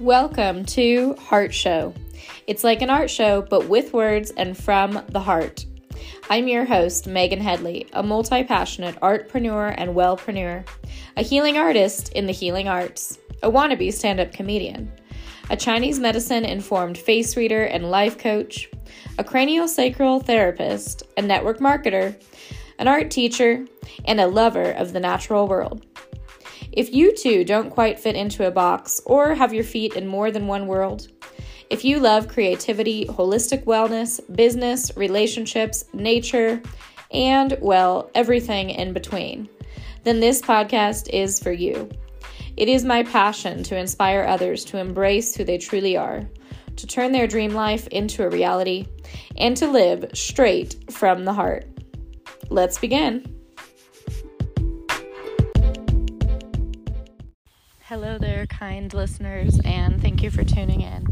Welcome to Heart Show. It's like an art show, but with words and from the heart. I'm your host, Meghan Hedley, a multi passionate artpreneur and wellpreneur, a healing artist in the healing arts, a wannabe stand up comedian, a Chinese medicine informed face reader and life coach, a craniosacral therapist, a network marketer, an art teacher, and a lover of the natural world. If you too don't quite fit into a box or have your feet in more than one world, if you love creativity, holistic wellness, business, relationships, nature, and, well, everything in between, then this podcast is for you. It is my passion to inspire others to embrace who they truly are, to turn their dream life into a reality, and to live straight from the heart. Let's begin. Hello there, kind listeners, and thank you for tuning in.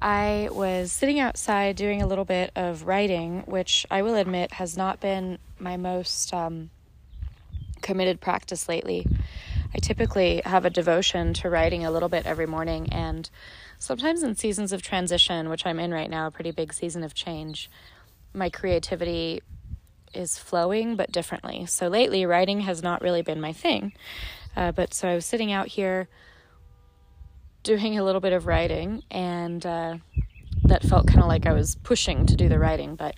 I was sitting outside doing a little bit of writing, which I will admit has not been my most um, committed practice lately. I typically have a devotion to writing a little bit every morning, and sometimes in seasons of transition, which I'm in right now, a pretty big season of change, my creativity is flowing but differently. So lately, writing has not really been my thing. Uh, but so I was sitting out here doing a little bit of writing, and uh, that felt kind of like I was pushing to do the writing. But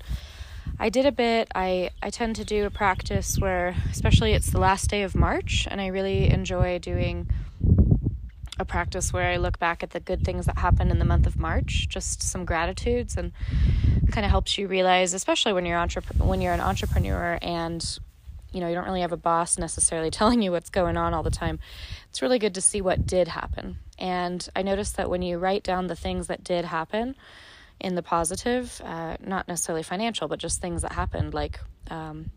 I did a bit. I, I tend to do a practice where, especially it's the last day of March, and I really enjoy doing a practice where I look back at the good things that happened in the month of March, just some gratitudes, and kind of helps you realize, especially when you're entrep- when you're an entrepreneur and you know you don't really have a boss necessarily telling you what's going on all the time. It's really good to see what did happen. And I noticed that when you write down the things that did happen in the positive, uh, not necessarily financial, but just things that happened, like, um,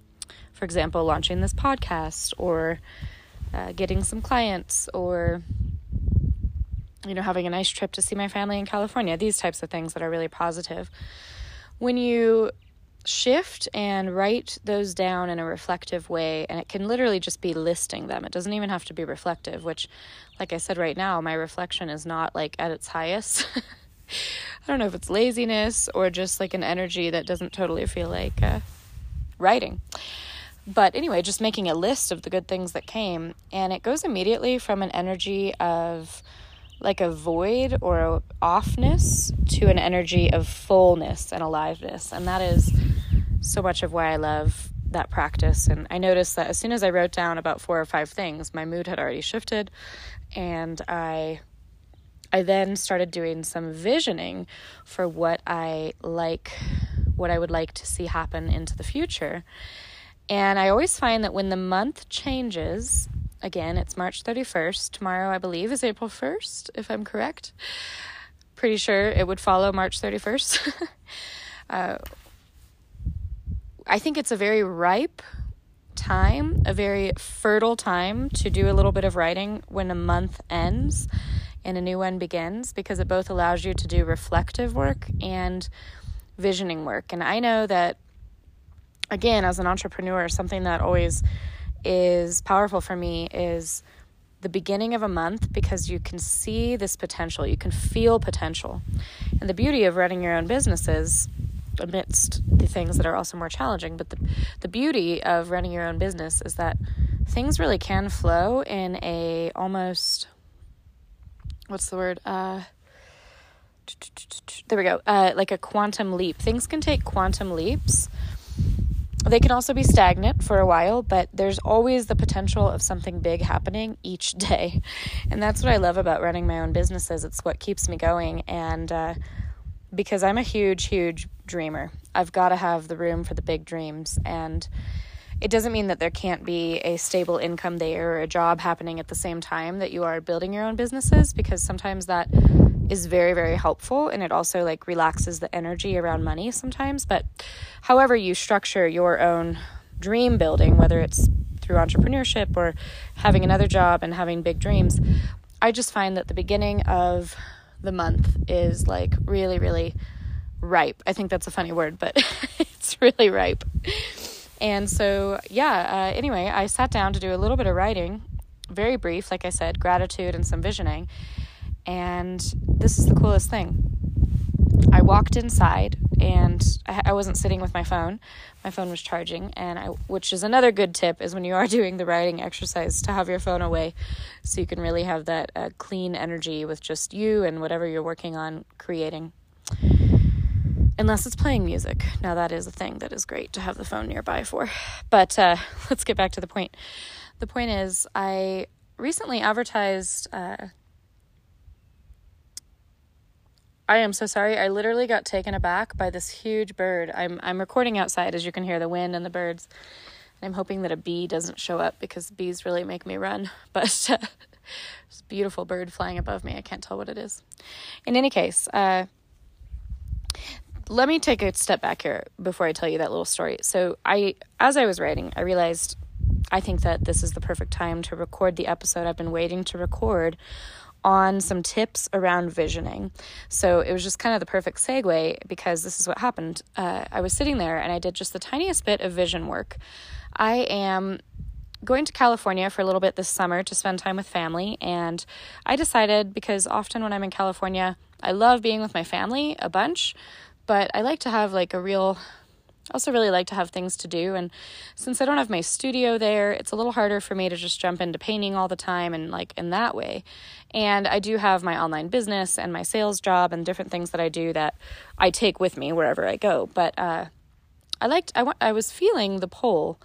for example, launching this podcast or uh, getting some clients or you know, having a nice trip to see my family in California, these types of things that are really positive. When you shift and write those down in a reflective way, and it can literally just be listing them, it doesn't even have to be reflective, which, like I said right now, my reflection is not like at its highest. I don't know if it's laziness or just like an energy that doesn't totally feel like uh, writing. But anyway, just making a list of the good things that came, and it goes immediately from an energy of like a void or a offness to an energy of fullness and aliveness. And that is so much of why I love that practice. And I noticed that as soon as I wrote down about four or five things, my mood had already shifted. And I I then started doing some visioning for what I like, what I would like to see happen into the future. And I always find that when the month changes, again, it's March 31st. Tomorrow, I believe, is April 1st, if I'm correct. Pretty sure it would follow March 31st. uh, I think it's a very ripe time, a very fertile time to do a little bit of writing when a month ends and a new one begins because it both allows you to do reflective work and visioning work. And I know that, again, as an entrepreneur, something that always is powerful for me is the beginning of a month because you can see this potential, you can feel potential. And the beauty of running your own business is amidst the things that are also more challenging, but the the beauty of running your own business is that things really can flow in a almost what's the word? Uh there we go. Uh, like a quantum leap. Things can take quantum leaps they can also be stagnant for a while, but there's always the potential of something big happening each day. And that's what I love about running my own businesses. It's what keeps me going. And uh, because I'm a huge, huge dreamer, I've got to have the room for the big dreams. And it doesn't mean that there can't be a stable income there or a job happening at the same time that you are building your own businesses, because sometimes that is very very helpful and it also like relaxes the energy around money sometimes. But however you structure your own dream building whether it's through entrepreneurship or having another job and having big dreams i just find that the beginning of the month is like really really ripe. I think that's a funny word but it's really ripe. And so yeah uh, anyway i sat down to do a little bit of writing very brief like i said gratitude and some visioning And this is the coolest thing. I walked inside and I, wasn't sitting with my phone. My phone was charging, and I, which is another good tip is when you are doing the writing exercise to have your phone away, so you can really have that uh, clean energy with just you and whatever you're working on creating. Unless it's playing music. Now, that is a thing that is great to have the phone nearby for. But uh, let's get back to the point. The point is, I recently advertised. Uh, I am so sorry. I literally got taken aback by this huge bird. I'm I'm recording outside as you can hear the wind and the birds. I'm hoping that a bee doesn't show up because bees really make me run. But uh, this beautiful bird flying above me. I can't tell what it is. In any case, uh, let me take a step back here before I tell you that little story. So I as I was writing, I realized I think that this is the perfect time to record the episode I've been waiting to record on some tips around visioning. So it was just kind of the perfect segue because this is what happened. Uh, I was sitting there and I did just the tiniest bit of vision work. I am going to California for a little bit this summer to spend time with family, and I decided because often when I'm in California, I love being with my family a bunch, but I like to have like a real I also really like to have things to do. And since I don't have my studio there, it's a little harder for me to just jump into painting all the time and like in that way. And I do have my online business and my sales job and different things that I do that I take with me wherever I go. But uh, I liked, I, I was feeling the pull.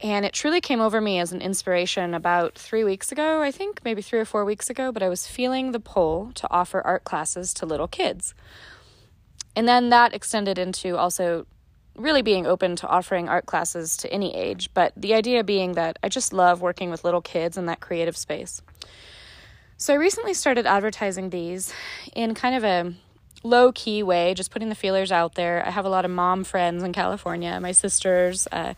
And it truly came over me as an inspiration about three weeks ago, I think, maybe three or four weeks ago. But I was feeling the pull to offer art classes to little kids. And then that extended into also really being open to offering art classes to any age, but the idea being that I just love working with little kids in that creative space. So I recently started advertising these in kind of a low key way, just putting the feelers out there. I have a lot of mom friends in California, my sisters, uh,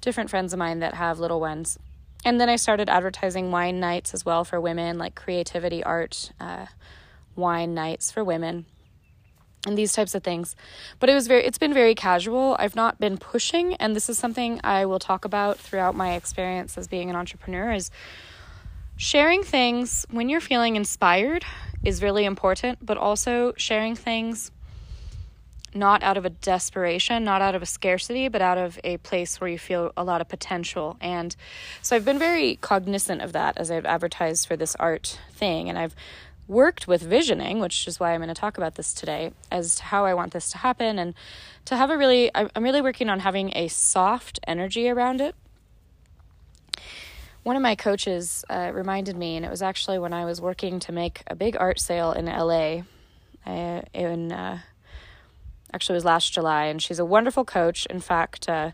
different friends of mine that have little ones. And then I started advertising wine nights as well for women, like creativity art uh, wine nights for women and these types of things. But it was very it's been very casual. I've not been pushing and this is something I will talk about throughout my experience as being an entrepreneur is sharing things when you're feeling inspired is really important, but also sharing things not out of a desperation, not out of a scarcity, but out of a place where you feel a lot of potential. And so I've been very cognizant of that as I've advertised for this art thing and I've worked with visioning, which is why I'm going to talk about this today, as to how I want this to happen and to have a really, I'm really working on having a soft energy around it. One of my coaches uh, reminded me, and it was actually when I was working to make a big art sale in LA. Uh, in uh, actually, it was last July, and she's a wonderful coach. In fact, uh,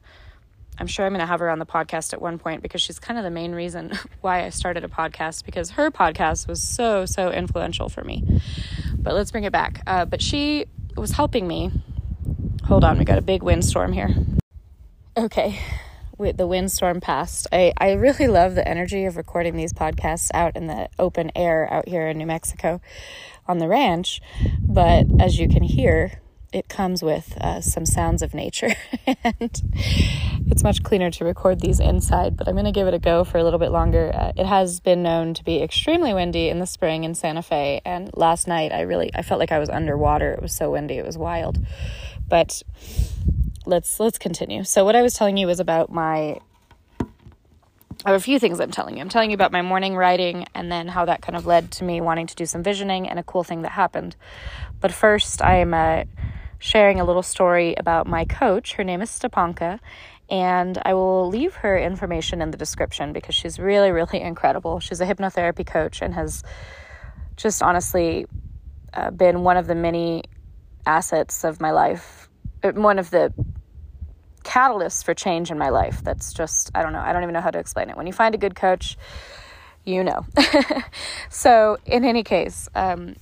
I'm sure I'm going to have her on the podcast at one point because she's kind of the main reason why I started a podcast because her podcast was so, so influential for me. But let's bring it back. Uh, but she was helping me. Hold on, we got a big windstorm here. Okay, the windstorm passed. I, I really love the energy of recording these podcasts out in the open air out here in New Mexico on the ranch. But as you can hear, it comes with uh, some sounds of nature. And it's much cleaner to record these inside but i'm going to give it a go for a little bit longer. Uh, it has been known to be extremely windy in the spring in santa fe and last night i really i felt like i was underwater. It was so windy it was wild. But let's let's continue. So what i was telling you was about my I have a few things I'm telling you. I'm telling you about my morning writing and then how that kind of led to me wanting to do some visioning and a cool thing that happened. But first, I'm uh, sharing a little story about my coach. Her name is Stepanka, and I will leave her information in the description because she's really, really incredible. She's a hypnotherapy coach and has just honestly uh, been one of the many assets of my life, uh, one of the catalysts for change in my life. That's just, I don't know, I don't even know how to explain it. When you find a good coach, you know. so, in any case, um,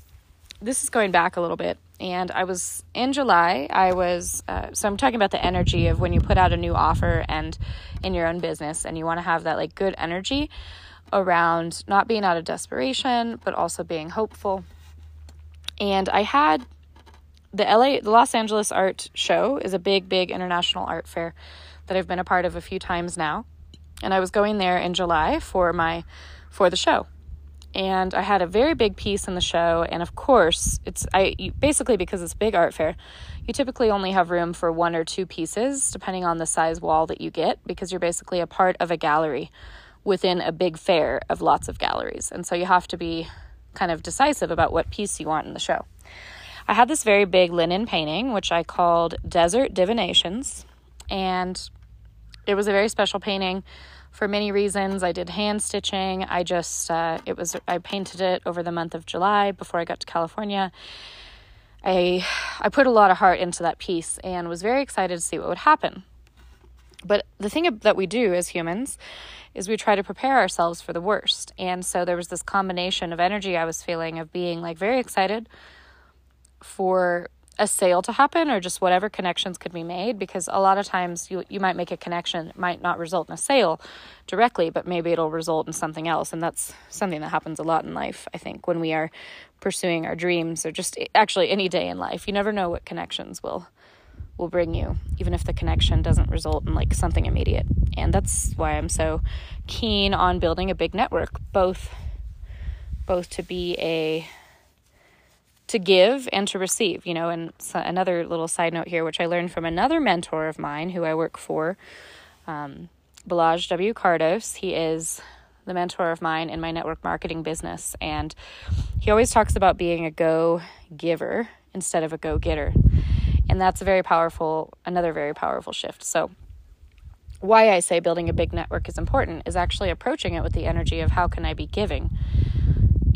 this is going back a little bit and I was in July. I was uh, so I'm talking about the energy of when you put out a new offer and in your own business, and you want to have that like good energy around not being out of desperation, but also being hopeful. And I had the LA, the Los Angeles Art Show is a big, big international art fair that I've been a part of a few times now, and I was going there in July for my for the show and I had a very big piece in the show. And of course, it's I basically because it's a big art fair, you typically only have room for one or two pieces, depending on the size wall that you get, because you're basically a part of a gallery within a big fair of lots of galleries. And so you have to be kind of decisive about what piece you want in the show. I had this very big linen painting, which I called Desert Divinations, and it was a very special painting for many reasons. I did hand stitching. I just uh, it was I painted it over the month of July before I got to California. I I put a lot of heart into that piece and was very excited to see what would happen. But the thing that we do as humans is we try to prepare ourselves for the worst. And so there was this combination of energy I was feeling of being like very excited for a sale to happen or just whatever connections could be made because a lot of times you you might make a connection it might not result in a sale directly but maybe it'll result in something else. And that's something that happens a lot in life I think when we are pursuing our dreams or just actually any day in life. You never know what connections will will bring you even if the connection doesn't result in like something immediate. And that's why I'm so keen on building a big network both both to be a to give and to receive, you know. And so another little side note here, which I learned from another mentor of mine who I work for, um, Balaj W. Cardos. He is the mentor of mine in my network marketing business. And he always talks about being a go giver instead of a go getter. And that's a very powerful, another very powerful shift. So, why I say building a big network is important is actually approaching it with the energy of how can I be giving.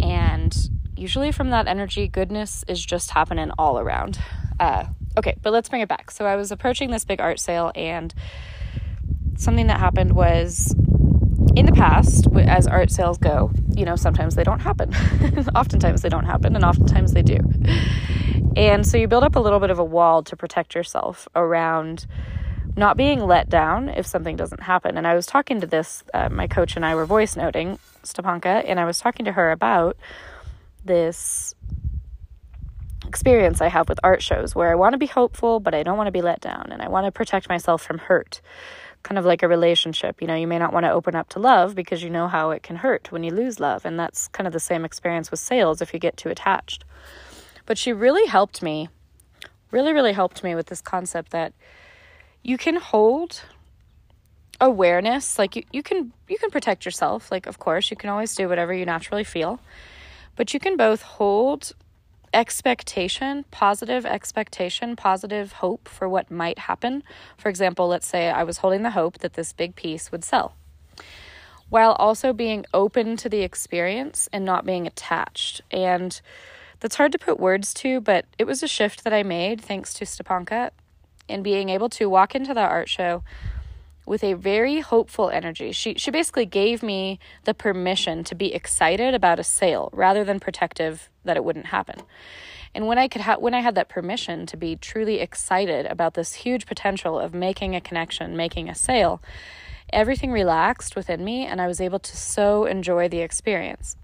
And usually from that energy, goodness is just happening all around. Uh, okay, but let's bring it back. So I was approaching this big art sale, and something that happened was in the past, as art sales go, you know, sometimes they don't happen. oftentimes they don't happen, and oftentimes they do. And so you build up a little bit of a wall to protect yourself around not being let down if something doesn't happen. And I was talking to this, uh, my coach and I were voice noting, Stepanka, and I was talking to her about this experience I have with art shows where I want to be hopeful, but I don't want to be let down, and I want to protect myself from hurt. Kind of like a relationship, you know, you may not want to open up to love because you know how it can hurt when you lose love, and that's kind of the same experience with sales if you get too attached. But she really helped me, really, really helped me with this concept that you can hold awareness like you, you can you can protect yourself like of course you can always do whatever you naturally feel but you can both hold expectation, positive expectation, positive hope for what might happen. For example, let's say I was holding the hope that this big piece would sell, while also being open to the experience and not being attached. And that's hard to put words to, but it was a shift that I made thanks to Stepanka in being able to walk into that art show with a very hopeful energy. She she basically gave me the permission to be excited about a sale rather than protective that it wouldn't happen. And when I could ha- when I had that permission to be truly excited about this huge potential of making a connection, making a sale, everything relaxed within me and I was able to so enjoy the experience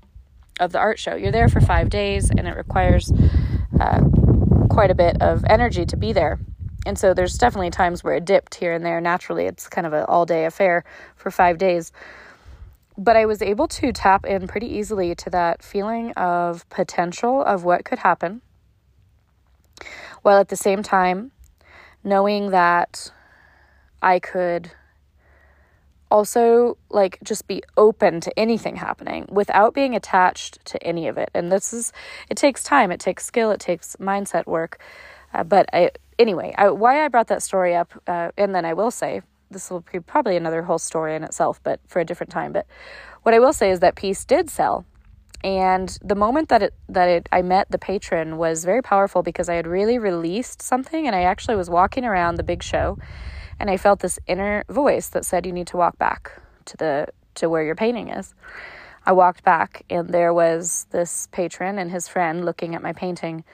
of the art show. You're there for 5 days and it requires uh, quite a bit of energy to be there and so there's definitely times where it dipped here and there. Naturally, it's kind of an all day affair for five days. But I was able to tap in pretty easily to that feeling of potential of what could happen, while at the same time knowing that I could also like just be open to anything happening without being attached to any of it. And this is, it takes time, it takes skill, it takes mindset work. Uh, but I, anyway, I, why I brought that story up, uh, and then I will say this will be probably another whole story in itself, but for a different time. But what I will say is that piece did sell, and the moment that it that it I met the patron was very powerful because I had really released something, and I actually was walking around the big show, and I felt this inner voice that said, "You need to walk back to the to where your painting is." I walked back, and there was this patron and his friend looking at my painting.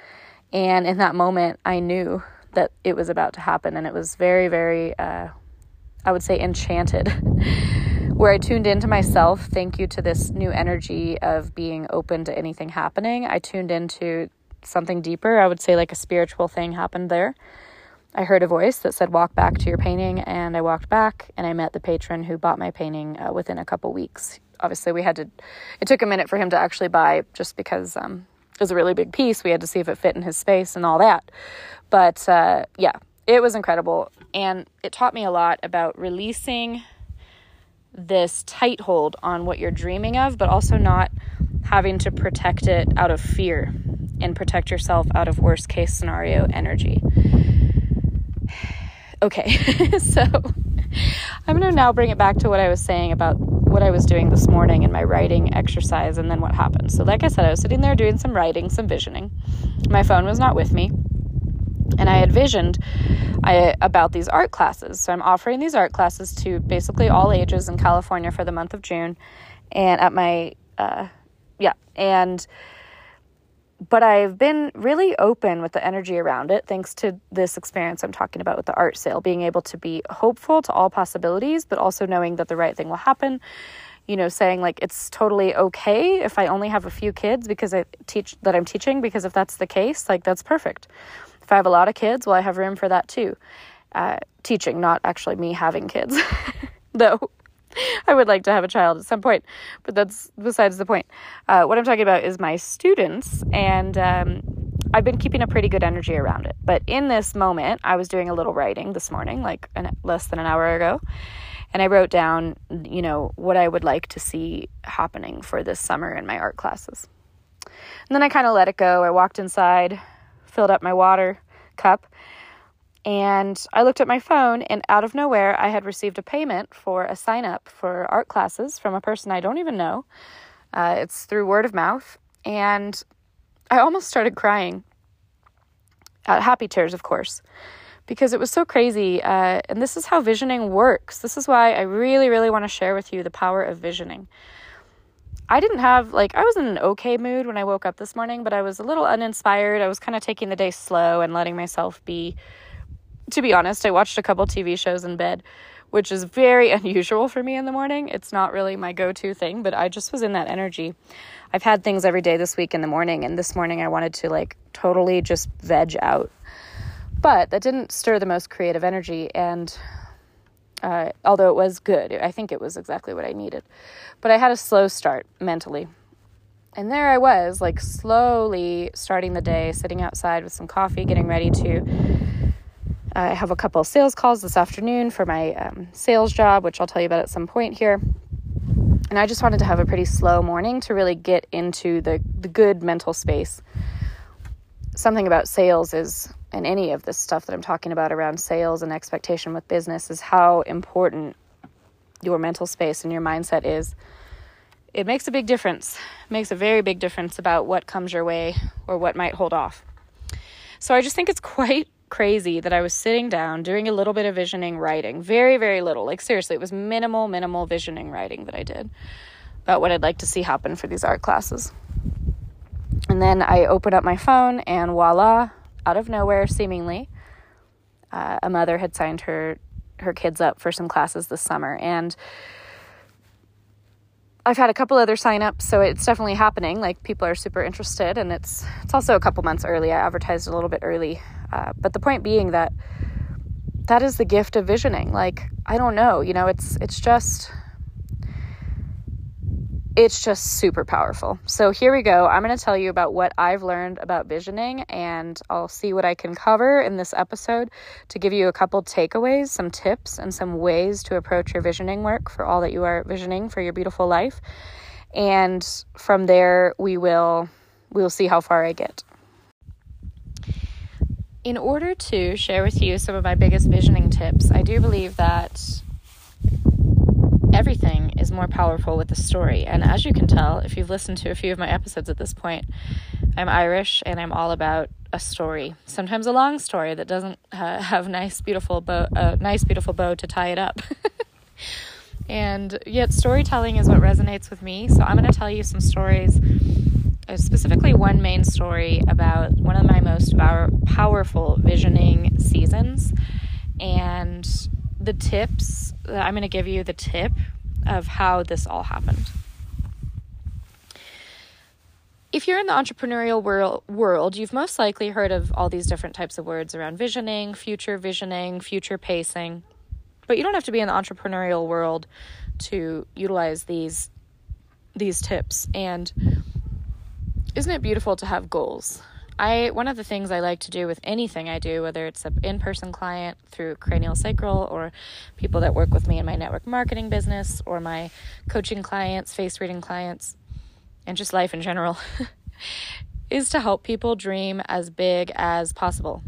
And in that moment, I knew that it was about to happen. And it was very, very, uh, I would say, enchanted, where I tuned into myself. Thank you to this new energy of being open to anything happening. I tuned into something deeper. I would say, like a spiritual thing happened there. I heard a voice that said, Walk back to your painting. And I walked back and I met the patron who bought my painting uh, within a couple weeks. obviously we had to it took a minute for him to actually buy just because um, it was a really big piece we had to see if it fit in his space and all that but uh, yeah it was incredible and it taught me a lot about releasing this tight hold on what you're dreaming of but also not having to protect it out of fear and protect yourself out of worst case scenario energy okay so i'm going to now bring it back to what i was saying about what I was doing this morning in my writing exercise and then what happened. So, like I said, I was sitting there doing some writing, some visioning. My phone was not with me. And I had visioned I, about these art classes. So, I'm offering these art classes to basically all ages in California for the month of June. And at my, uh, yeah, and but I've been really open with the energy around it thanks to this experience I'm talking about with the art sale, being able to be hopeful to all possibilities, but also knowing that the right thing will happen. You know, saying like it's totally okay if I only have a few kids because I teach that I'm teaching, because if that's the case, like that's perfect. If I have a lot of kids, well, I have room for that too. Uh, teaching, not actually me having kids, though I would like to have a child at some point, but that's besides the point. Uh, what I'm talking about is my students, and um, I've been keeping a pretty good energy around it. But in this moment, I was doing a little writing this morning, like an, less than an hour ago, and I wrote down, you know, what I would like to see happening for this summer in my art classes. And then I kind of let it go. I walked inside, filled up my water cup, and I looked at my phone, and out of nowhere, I had received a payment for a sign up for art classes from a person I don't even know. Uh, it's through word of mouth. And I almost started crying. Uh, happy tears, of course, because it was so crazy. Uh, and this is how visioning works. This is why I really, really want to share with you the power of visioning. I didn't have, like, I was in an okay mood when I woke up this morning, but I was a little uninspired. I was kind of taking the day slow and letting myself be to be honest, I watched a couple TV shows in bed, which is very unusual for me in the morning. It's not really my go to thing, but I just was in that energy. I've had things every day this week in the morning, and this morning I wanted to like totally just veg out. But that didn't stir the most creative energy, and uh, although it was good, I think it was exactly what I needed. But I had a slow start mentally. And there I was, like slowly starting the day, sitting outside with some coffee, getting ready to I have a couple sales calls this afternoon for my um, sales job, which I'll tell you about at some point here. And I just wanted to have a pretty slow morning to really get into the, the good mental space. Something about sales is, and any of this stuff that I'm talking about around sales and expectation with business, is how important your mental space and your mindset is. It makes a big difference, it makes a very big difference about what comes your way or what might hold off. So I just think it's quite crazy that I was sitting down doing a little bit of visioning writing. Very, very little. Like, seriously, it was minimal, minimal visioning writing that I did about what I'd like to see happen for these art classes. And then I opened up my phone, and voila, out of nowhere, seemingly, uh, a mother had signed her her kids up for some classes this summer, and I've had a couple other signups, so it's definitely happening. Like people are super interested, and it's it's also a couple months early. I advertised a little bit early uh, but the point being that that is the gift of visioning. Like, I don't know, you know, it's it's just it's just super powerful. So here we go. I'm going to tell you about what I've learned about visioning and I'll see what I can cover in this episode to give you a couple takeaways, some tips and some ways to approach your visioning work for all that you are visioning for your beautiful life. And from there we will we will see how far I get in order to share with you some of my biggest visioning tips, I do believe that everything is more powerful with a story. And as you can tell, if you've listened to a few of my episodes at this point, I'm Irish and I'm all about a story. Sometimes a long story that doesn't uh, have nice, beautiful bow, a nice, beautiful bow to tie it up. and yet, storytelling is what resonates with me. So I'm going to tell you some stories uh, specifically one main story about one of my most power- powerful visioning seasons and the tips i'm going to give you the tip of how this all happened if you're in the entrepreneurial world, world, you've most likely heard of all these different types of words around visioning, future visioning, future pacing. But you don't have to be in the entrepreneurial world to utilize these these tips. And isn't it beautiful to have goals? I one of the things I like to do with anything I do, whether it's an in-person client through cranial sacral or people that work with me in my network marketing business or my coaching clients, face reading clients, and just life in general, is to help people dream as big as possible.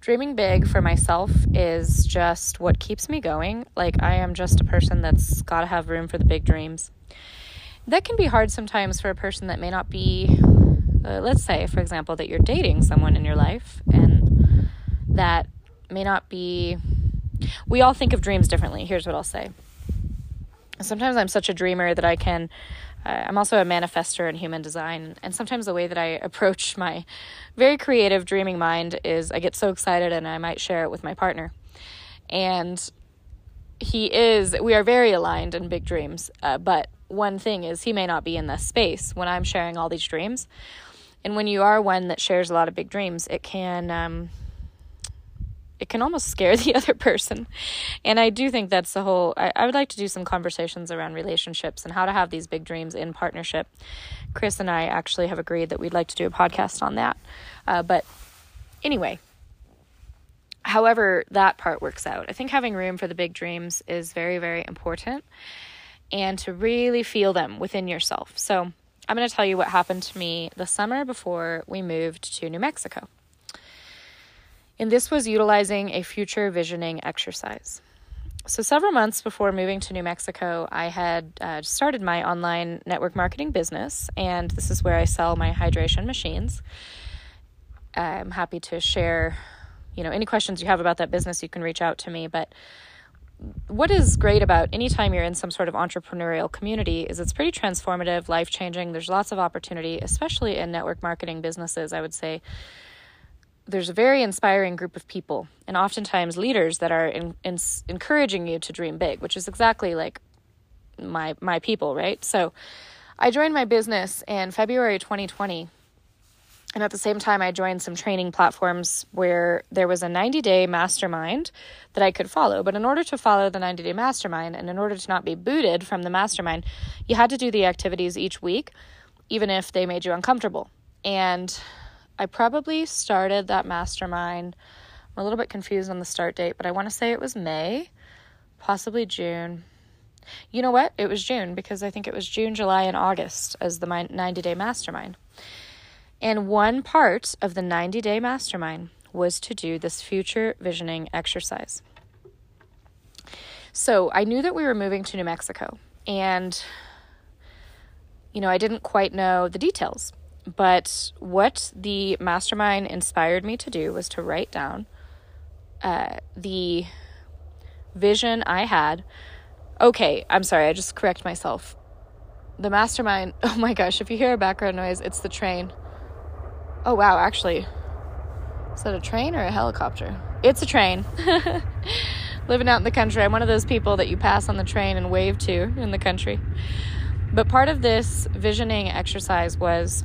Dreaming big for myself is just what keeps me going. Like I am just a person that's got to have room for the big dreams. That can be hard sometimes for a person that may not be uh, let's say, for example, that you're dating someone in your life and that may not be. We all think of dreams differently. Here's what I'll say. Sometimes I'm such a dreamer that I can. Uh, I'm also a manifester in human design, and sometimes the way that I approach my very creative dreaming mind is I get so excited and I might share it with my partner. And he is, we are very aligned in big dreams, uh, but one thing is he may not be in the space when I'm sharing all these dreams. And when you are one that shares a lot of big dreams, it can um, it can almost scare the other person. And I do think that's the whole. I, I would like to do some conversations around relationships and how to have these big dreams in partnership. Chris and I actually have agreed that we'd like to do a podcast on that. Uh, but anyway, however that part works out, I think having room for the big dreams is very, very important and to really feel them within yourself. So I'm going to tell you what happened to me the summer before we moved to New Mexico. And this was utilizing a future visioning exercise. So, several months before moving to New Mexico, I had uh, started my online network marketing business, and this is where I sell my hydration machines. I'm happy to share, you know, any questions you have about that business, you can reach out to me. But what is great about anytime you're in some sort of entrepreneurial community is it's pretty transformative, life changing. There's lots of opportunity, especially in network marketing businesses. I would say there's a very inspiring group of people, and oftentimes leaders that are in, in, encouraging you to dream big, which is exactly like my my people, right? So, I joined my business in February 2020 and at the same time, I joined some training platforms where there was a 90 day mastermind that I could follow. But in order to follow the 90 day mastermind and in order to not be booted from the mastermind, you had to do the activities each week, even if they made you uncomfortable. And I probably started that mastermind. I'm a little bit confused on the start date, but I want to say it was May, possibly June. You know what? It was June because I think it was June, July, and August as the 90 day mastermind. And one part of the 90 day mastermind was to do this future visioning exercise. So I knew that we were moving to New Mexico, and you know, I didn't quite know the details. But what the mastermind inspired me to do was to write down uh, the vision I had. Okay, I'm sorry, I just correct myself. The mastermind, oh my gosh, if you hear a background noise, it's the train. Oh, wow, actually. Is that a train or a helicopter? It's a train. Living out in the country, I'm one of those people that you pass on the train and wave to in the country. But part of this visioning exercise was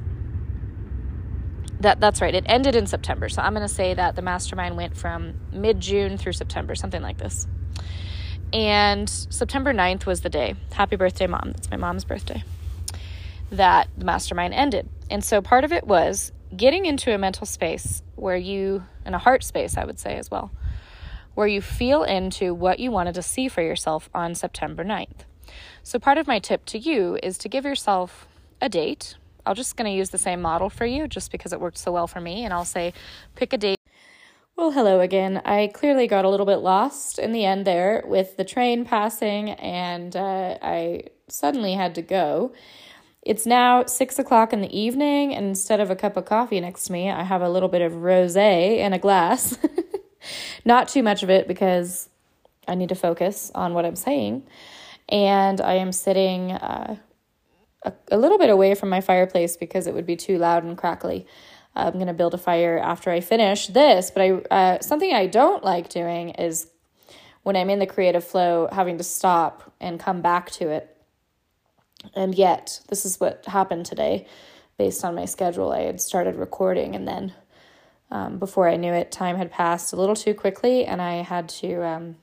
that that's right. It ended in September. So I'm going to say that the mastermind went from mid-June through September, something like this. And September 9th was the day. Happy birthday, mom. That's my mom's birthday. That the mastermind ended. And so part of it was getting into a mental space where you, in a heart space, I would say as well, where you feel into what you wanted to see for yourself on September 9th. So, part of my tip to you is to give yourself a date. I'm just going to use the same model for you just because it worked so well for me, and I'll say pick a date. Well, hello again. I clearly got a little bit lost in the end there with the train passing, and uh, I suddenly had to go. It's now six o'clock in the evening, and instead of a cup of coffee next to me, I have a little bit of rose in a glass. Not too much of it because I need to focus on what I'm saying. And I am sitting uh, a, a little bit away from my fireplace because it would be too loud and crackly. I'm going to build a fire after I finish this, but I uh, something I don't like doing is when I'm in the creative flow, having to stop and come back to it and yet, this is what happened today based on my schedule. I had started recording, and then um, before I knew it, time had passed a little too quickly, and I had to um,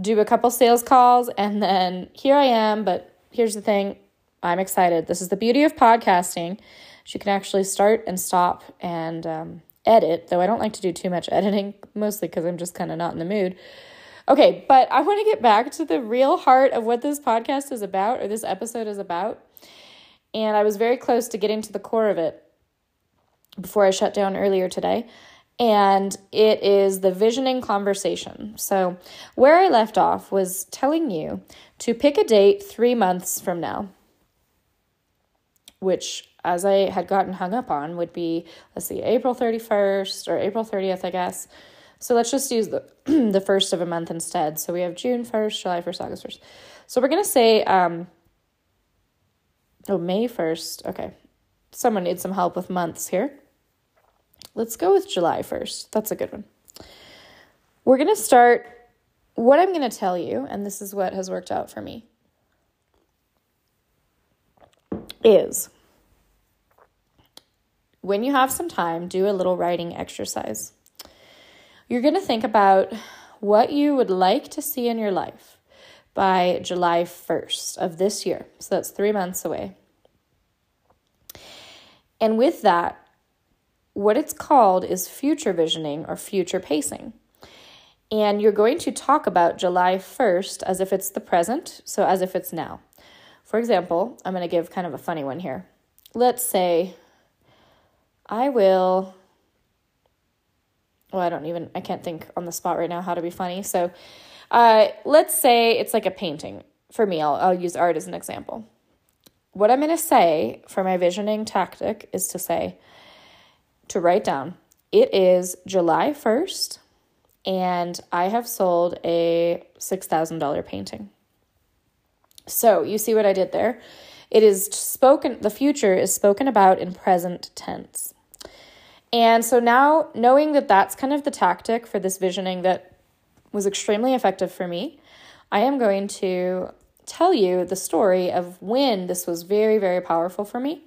do a couple sales calls. And then here I am, but here's the thing I'm excited. This is the beauty of podcasting. You can actually start and stop and um, edit, though I don't like to do too much editing, mostly because I'm just kind of not in the mood. Okay, but I want to get back to the real heart of what this podcast is about or this episode is about. And I was very close to getting to the core of it before I shut down earlier today. And it is the visioning conversation. So, where I left off was telling you to pick a date three months from now, which, as I had gotten hung up on, would be, let's see, April 31st or April 30th, I guess. So let's just use the the first of a month instead. So we have June 1st, July 1st, August 1st. So we're going to say um oh, May 1st. Okay. Someone needs some help with months here. Let's go with July 1st. That's a good one. We're going to start what I'm going to tell you, and this is what has worked out for me, is when you have some time, do a little writing exercise. You're going to think about what you would like to see in your life by July 1st of this year. So that's three months away. And with that, what it's called is future visioning or future pacing. And you're going to talk about July 1st as if it's the present, so as if it's now. For example, I'm going to give kind of a funny one here. Let's say I will well, I don't even, I can't think on the spot right now how to be funny. So uh, let's say it's like a painting. For me, I'll, I'll use art as an example. What I'm going to say for my visioning tactic is to say, to write down, it is July 1st, and I have sold a $6,000 painting. So you see what I did there? It is spoken, the future is spoken about in present tense. And so now, knowing that that's kind of the tactic for this visioning that was extremely effective for me, I am going to tell you the story of when this was very, very powerful for me.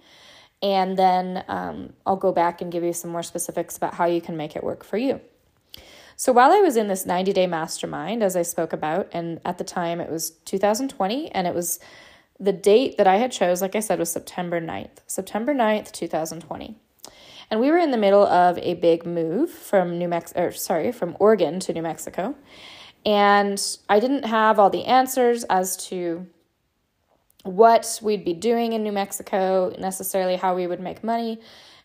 And then um, I'll go back and give you some more specifics about how you can make it work for you. So while I was in this 90 day mastermind, as I spoke about, and at the time it was 2020, and it was the date that I had chose, like I said, was September 9th. September 9th, 2020. And we were in the middle of a big move from New Mexico, or sorry, from Oregon to New Mexico. And I didn't have all the answers as to what we'd be doing in New Mexico, necessarily how we would make money.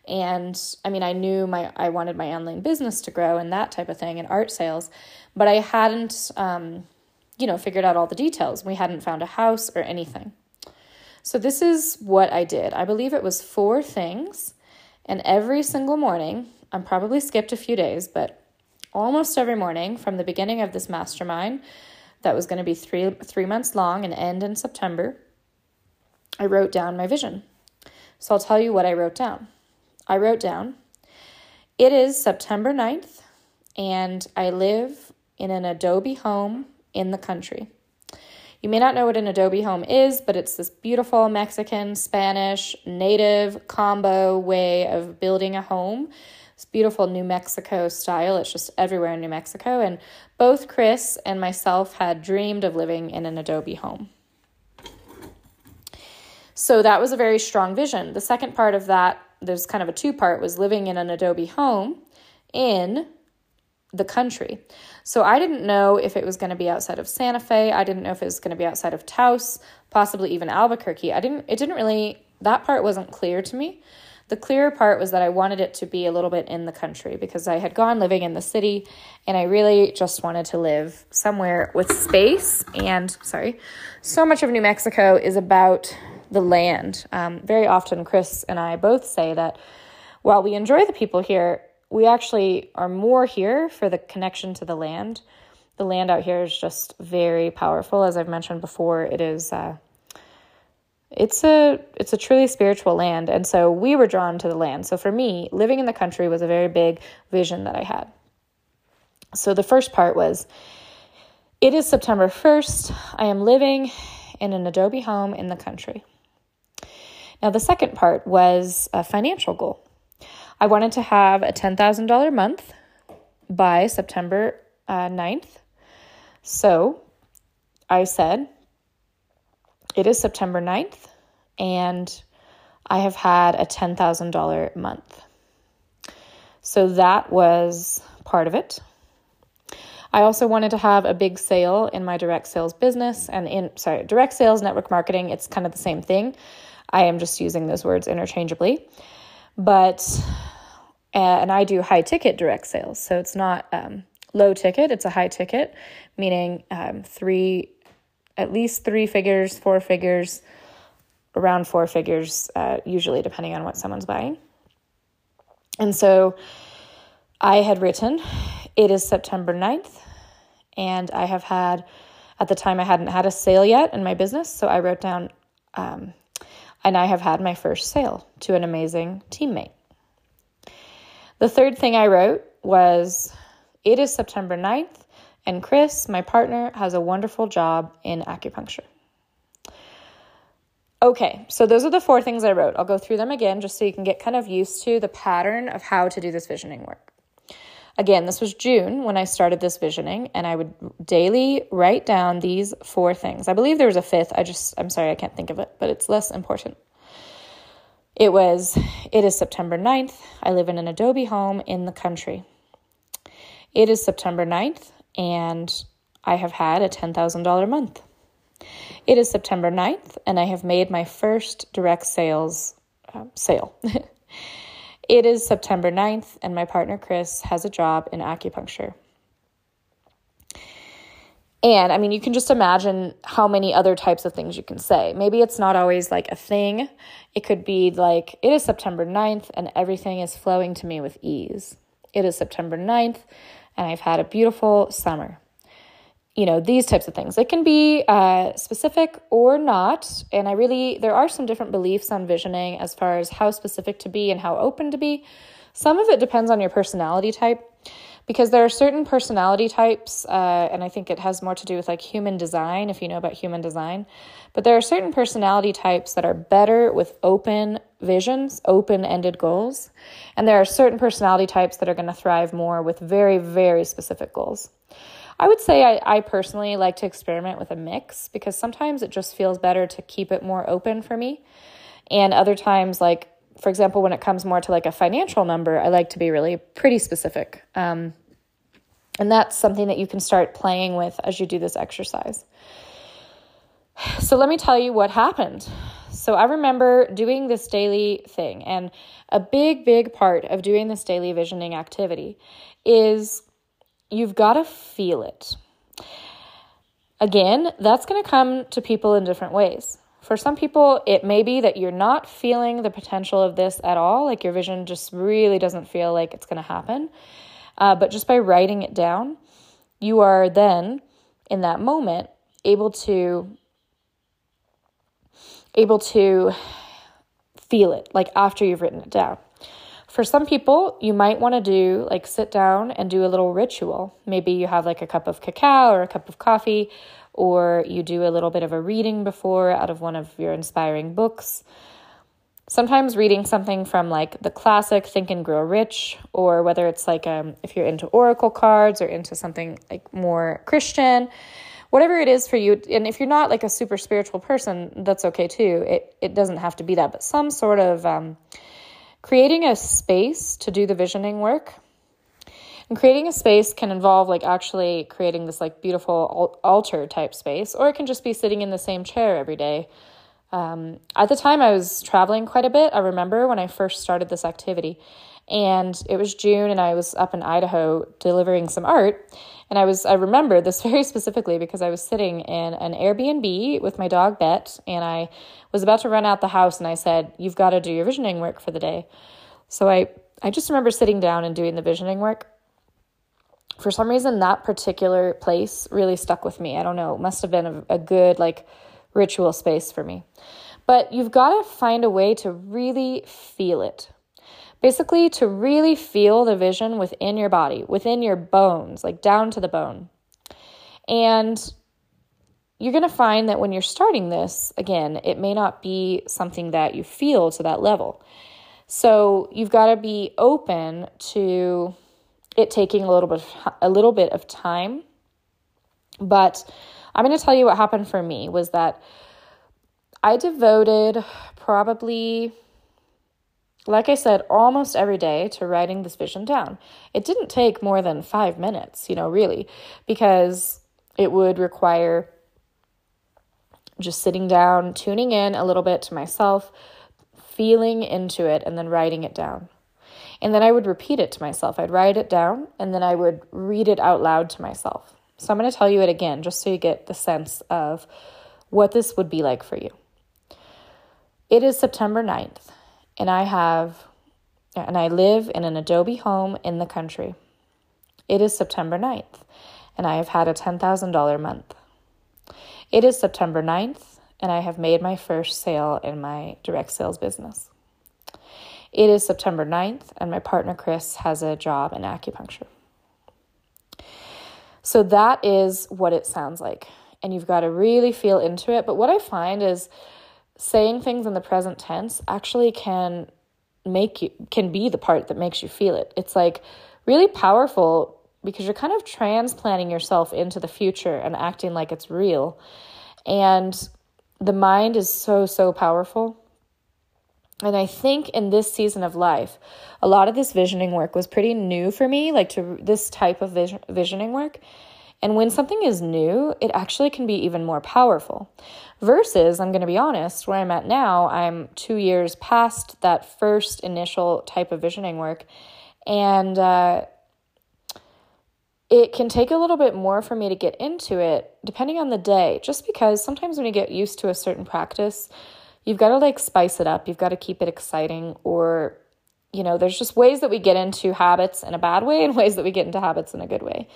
And I mean, I knew my I wanted my online business to grow and that type of thing and art sales, but I hadn't, um, you know, figured out all the details. We hadn't found a house or anything. So this is what I did. I believe it was four things and every single morning, I'm probably skipped a few days, but almost every morning from the beginning of this mastermind that was going to be three, three months long and end in September, I wrote down my vision. So I'll tell you what I wrote down. I wrote down, it is September 9th, and I live in an Adobe home in the country. You may not know what an adobe home is, but it's this beautiful Mexican, Spanish, native combo way of building a home. It's beautiful New Mexico style. It's just everywhere in New Mexico. And both Chris and myself had dreamed of living in an adobe home. So that was a very strong vision. The second part of that, there's kind of a two part, was living in an adobe home in the country. So I didn't know if it was going to be outside of Santa Fe. I didn't know if it was going to be outside of Taos, possibly even Albuquerque. I didn't it didn't really that part wasn't clear to me. The clearer part was that I wanted it to be a little bit in the country because I had gone living in the city and I really just wanted to live somewhere with space. And sorry, so much of New Mexico is about the land. Um, very often, Chris and I both say that while we enjoy the people here, we actually are more here for the connection to the land. The land out here is just very powerful, as I've mentioned before. It is. Uh, it's a it's a truly spiritual land and so we were drawn to the land so for me living in the country was a very big vision that i had so the first part was it is september 1st i am living in an adobe home in the country now the second part was a financial goal I wanted to have a $10,000 month by September uh, 9th. So I said, it is September 9th, and I have had a $10,000 month. So that was part of it. I also wanted to have a big sale in my direct sales business and in sorry, direct sales network marketing, it's kind of the same thing. I am just using those words interchangeably. But and I do high ticket direct sales. So it's not um, low ticket, it's a high ticket, meaning um, three, at least three figures, four figures, around four figures, uh, usually depending on what someone's buying. And so I had written, it is September 9th, and I have had, at the time, I hadn't had a sale yet in my business. So I wrote down, um, and I have had my first sale to an amazing teammate. The third thing I wrote was, it is September 9th, and Chris, my partner, has a wonderful job in acupuncture. Okay, so those are the four things I wrote. I'll go through them again just so you can get kind of used to the pattern of how to do this visioning work. Again, this was June when I started this visioning, and I would daily write down these four things. I believe there was a fifth. I just, I'm sorry, I can't think of it, but it's less important. It was, it is September 9th. I live in an Adobe home in the country. It is September 9th, and I have had a $10,000 month. It is September 9th, and I have made my first direct sales uh, sale. it is September 9th, and my partner Chris has a job in acupuncture. And I mean, you can just imagine how many other types of things you can say. Maybe it's not always like a thing. It could be like, it is September 9th and everything is flowing to me with ease. It is September 9th and I've had a beautiful summer you know these types of things it can be uh, specific or not and i really there are some different beliefs on visioning as far as how specific to be and how open to be some of it depends on your personality type because there are certain personality types uh, and i think it has more to do with like human design if you know about human design. But there are certain personality types that are better with open visions open-ended goals. And there are certain personality types that are going to thrive more with very very specific goals. I would say I, I personally like to experiment with a mix because sometimes it just feels better to keep it more open for me. And other times, like, for example, when it comes more to like a financial number, I like to be really pretty specific. Um, and that's something that you can start playing with as you do this exercise. So let me tell you what happened. So I remember doing this daily thing, and a big, big part of doing this daily visioning activity is You've got to feel it. Again, that's going to come to people in different ways. For some people, it may be that you're not feeling the potential of this at all, like your vision just really doesn't feel like it's going to happen. Uh, but just by writing it down, you are then in that moment able to able to feel it like after you've written it down for some people, you might want to do like sit down and do a little ritual. Maybe you have like a cup of cacao or a cup of coffee, or you do a little bit of a reading before out of one of your inspiring books. Sometimes reading something from like the classic Think and Grow Rich, or whether it's like um, if you're into oracle cards or into something like more Christian, whatever it is for you. And if you're not like a super spiritual person, that's okay too. It it doesn't have to be that, but some sort of um, creating a space to do the visioning work and creating a space can involve like actually creating this like beautiful altar type space or it can just be sitting in the same chair every day um, at the time i was traveling quite a bit i remember when i first started this activity and it was june and i was up in idaho delivering some art and I was I remember this very specifically because I was sitting in an Airbnb with my dog Bet and I was about to run out the house and I said, "You've got to do your visioning work for the day." So I I just remember sitting down and doing the visioning work. For some reason that particular place really stuck with me. I don't know, it must have been a, a good like ritual space for me. But you've got to find a way to really feel it. Basically, to really feel the vision within your body, within your bones, like down to the bone. And you're going to find that when you're starting this, again, it may not be something that you feel to that level. So you've got to be open to it taking a little bit a little bit of time. But I'm going to tell you what happened for me was that I devoted probably, like I said, almost every day to writing this vision down. It didn't take more than five minutes, you know, really, because it would require just sitting down, tuning in a little bit to myself, feeling into it, and then writing it down. And then I would repeat it to myself. I'd write it down and then I would read it out loud to myself. So I'm going to tell you it again just so you get the sense of what this would be like for you. It is September 9th, and I have and I live in an adobe home in the country. It is September 9th, and I have had a $10,000 month. It is September 9th, and I have made my first sale in my direct sales business. It is September 9th, and my partner Chris has a job in acupuncture. So that is what it sounds like. And you've got to really feel into it. But what I find is saying things in the present tense actually can make you can be the part that makes you feel it. It's like really powerful because you're kind of transplanting yourself into the future and acting like it's real. And the mind is so so powerful and I think in this season of life, a lot of this visioning work was pretty new for me, like to this type of vision, visioning work. And when something is new, it actually can be even more powerful. Versus, I'm going to be honest, where I'm at now, I'm two years past that first initial type of visioning work. And uh, it can take a little bit more for me to get into it, depending on the day, just because sometimes when you get used to a certain practice, you've got to like spice it up. You've got to keep it exciting or you know, there's just ways that we get into habits in a bad way and ways that we get into habits in a good way.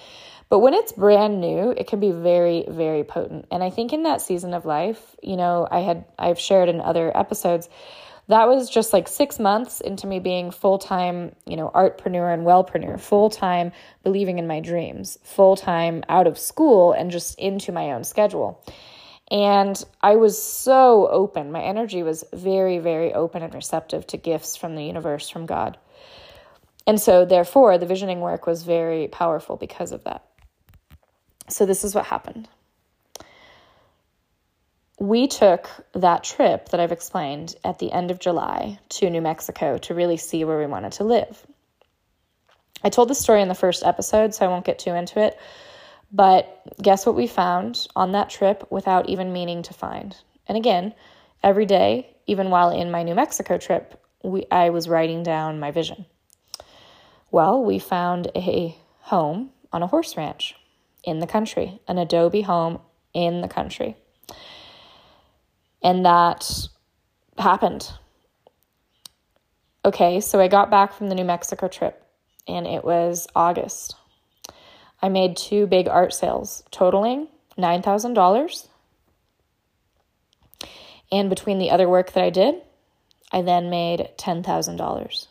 But when it's brand new, it can be very, very potent. And I think in that season of life, you know, I had I've shared in other episodes, that was just like six months into me being full-time, you know, artpreneur and wellpreneur, full-time believing in my dreams, full-time out of school and just into my own schedule. And I was so open. My energy was very, very open and receptive to gifts from the universe, from God. And so, therefore, the visioning work was very powerful because of that. So, this is what happened. We took that trip that I've explained at the end of July to New Mexico to really see where we wanted to live. I told the story in the first episode, so I won't get too into it. But guess what we found on that trip without even meaning to find? And again, every day, even while in my New Mexico trip, we, I was writing down my vision. Well, we found a home on a horse ranch in the country, an adobe home in the country. And that happened. Okay, so I got back from the New Mexico trip and it was August. I made two big art sales totaling $9,000. And between the other work that I did, I then made $10,000.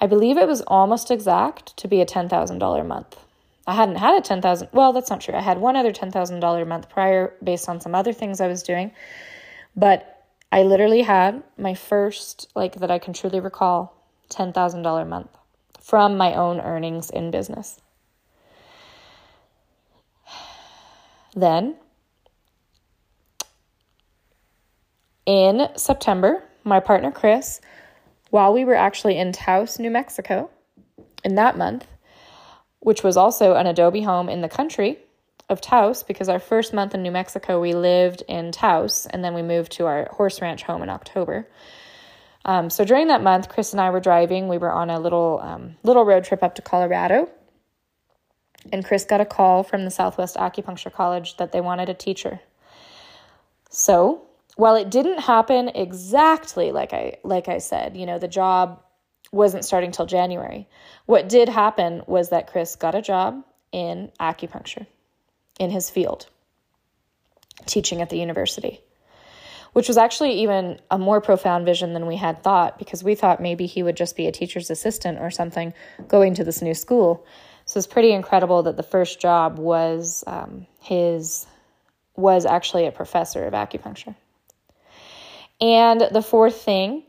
I believe it was almost exact to be a $10,000 month. I hadn't had a 10,000 well that's not true. I had one other $10,000 month prior based on some other things I was doing. But I literally had my first like that I can truly recall $10,000 month from my own earnings in business. Then, in September, my partner Chris, while we were actually in Taos, New Mexico, in that month, which was also an adobe home in the country of Taos, because our first month in New Mexico, we lived in Taos, and then we moved to our horse ranch home in October. Um, so during that month, Chris and I were driving. We were on a little um, little road trip up to Colorado, and Chris got a call from the Southwest Acupuncture College that they wanted a teacher. So, while it didn't happen exactly like I like I said, you know, the job wasn't starting till January. What did happen was that Chris got a job in acupuncture in his field, teaching at the university. Which was actually even a more profound vision than we had thought because we thought maybe he would just be a teacher's assistant or something going to this new school. So it's pretty incredible that the first job was um, his was actually a professor of acupuncture. And the fourth thing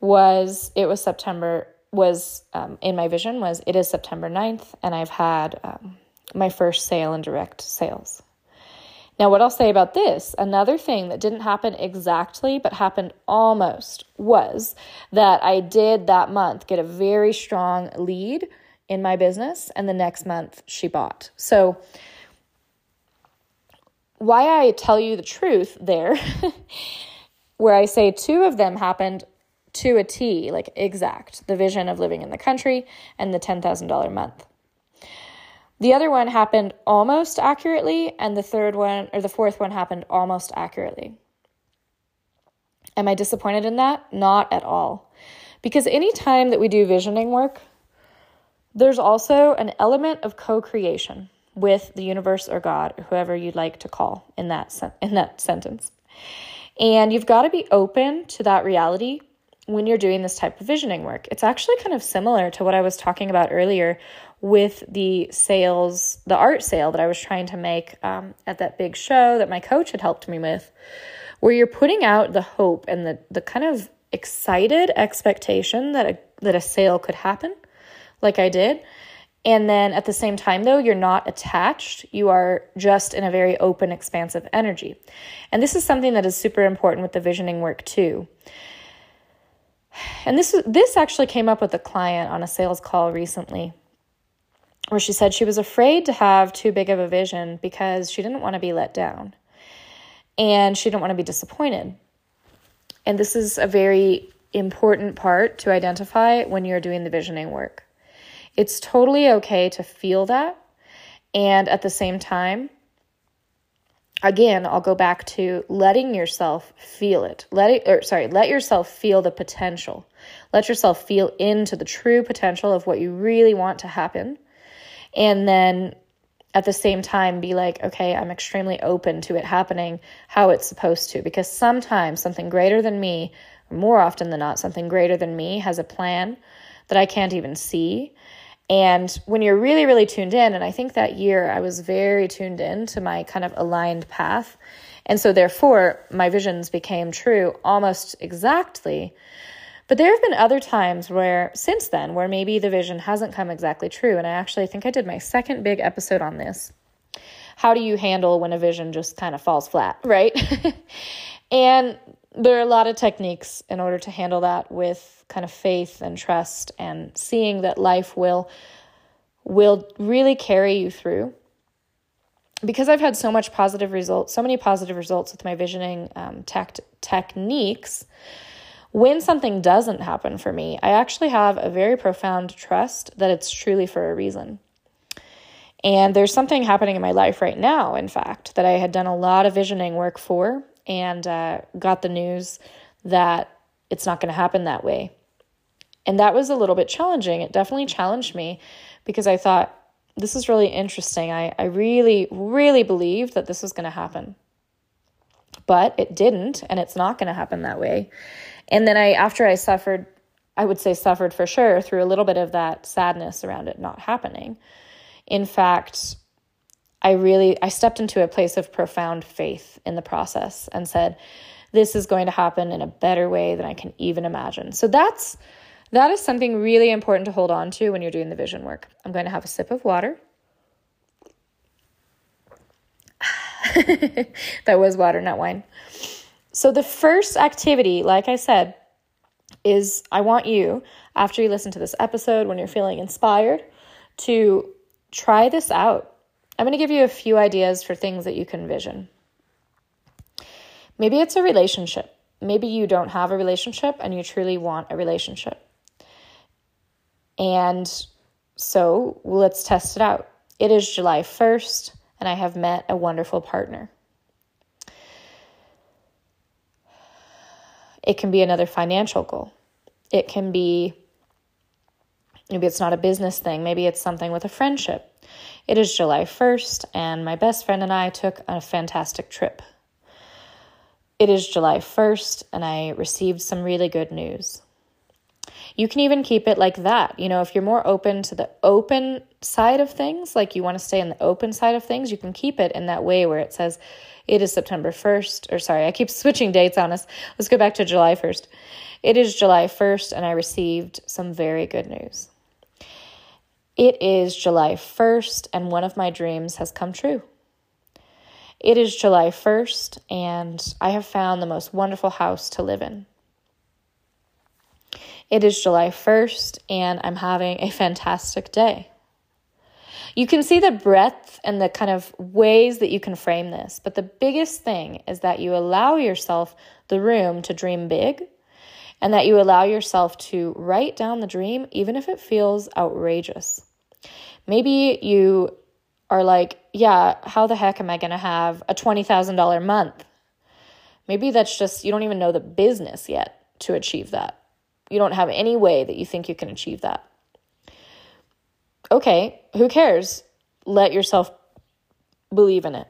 was it was September was um, in my vision was it is September 9th and I've had um, my first sale in direct sales. Now, what I'll say about this, another thing that didn't happen exactly, but happened almost, was that I did that month get a very strong lead in my business, and the next month she bought. So, why I tell you the truth there, where I say two of them happened to a T, like exact, the vision of living in the country and the $10,000 month. The other one happened almost accurately, and the third one or the fourth one happened almost accurately. Am I disappointed in that? Not at all. Because anytime that we do visioning work, there's also an element of co creation with the universe or God, or whoever you'd like to call in that, sen- in that sentence. And you've got to be open to that reality when you're doing this type of visioning work. It's actually kind of similar to what I was talking about earlier with the sales, the art sale that I was trying to make um, at that big show that my coach had helped me with, where you're putting out the hope and the, the kind of excited expectation that a, that a sale could happen, like I did. And then at the same time, though, you're not attached. You are just in a very open, expansive energy. And this is something that is super important with the visioning work, too. And this, this actually came up with a client on a sales call recently where she said she was afraid to have too big of a vision because she didn't want to be let down and she didn't want to be disappointed. And this is a very important part to identify when you're doing the visioning work. It's totally okay to feel that. And at the same time, again, I'll go back to letting yourself feel it. Let it or sorry, let yourself feel the potential. Let yourself feel into the true potential of what you really want to happen and then at the same time be like, okay, I'm extremely open to it happening how it's supposed to. Because sometimes something greater than me, more often than not, something greater than me has a plan that I can't even see. And when you're really, really tuned in, and I think that year I was very tuned in to my kind of aligned path. And so, therefore, my visions became true almost exactly but there have been other times where, since then, where maybe the vision hasn't come exactly true. And I actually think I did my second big episode on this. How do you handle when a vision just kind of falls flat, right? and there are a lot of techniques in order to handle that with kind of faith and trust and seeing that life will will really carry you through because I've had so much positive results, so many positive results with my visioning um, tech techniques, when something doesn't happen for me, I actually have a very profound trust that it's truly for a reason. And there's something happening in my life right now, in fact, that I had done a lot of visioning work for and uh, got the news that it's not going to happen that way. And that was a little bit challenging. It definitely challenged me because I thought, this is really interesting. I, I really, really believed that this was going to happen. But it didn't, and it's not going to happen that way. And then I, after I suffered, I would say suffered for sure through a little bit of that sadness around it not happening. In fact, I really I stepped into a place of profound faith in the process and said, this is going to happen in a better way than I can even imagine. So that's that is something really important to hold on to when you're doing the vision work. I'm going to have a sip of water. that was water, not wine. So, the first activity, like I said, is I want you, after you listen to this episode, when you're feeling inspired, to try this out. I'm going to give you a few ideas for things that you can vision. Maybe it's a relationship. Maybe you don't have a relationship and you truly want a relationship. And so let's test it out. It is July 1st, and I have met a wonderful partner. It can be another financial goal. It can be maybe it's not a business thing, maybe it's something with a friendship. It is July 1st, and my best friend and I took a fantastic trip. It is July 1st, and I received some really good news. You can even keep it like that. You know, if you're more open to the open side of things, like you want to stay in the open side of things, you can keep it in that way where it says, it is September 1st, or sorry, I keep switching dates on us. Let's go back to July 1st. It is July 1st, and I received some very good news. It is July 1st, and one of my dreams has come true. It is July 1st, and I have found the most wonderful house to live in. It is July 1st, and I'm having a fantastic day. You can see the breadth and the kind of ways that you can frame this, but the biggest thing is that you allow yourself the room to dream big and that you allow yourself to write down the dream, even if it feels outrageous. Maybe you are like, yeah, how the heck am I going to have a $20,000 month? Maybe that's just, you don't even know the business yet to achieve that. You don't have any way that you think you can achieve that okay, who cares? Let yourself believe in it.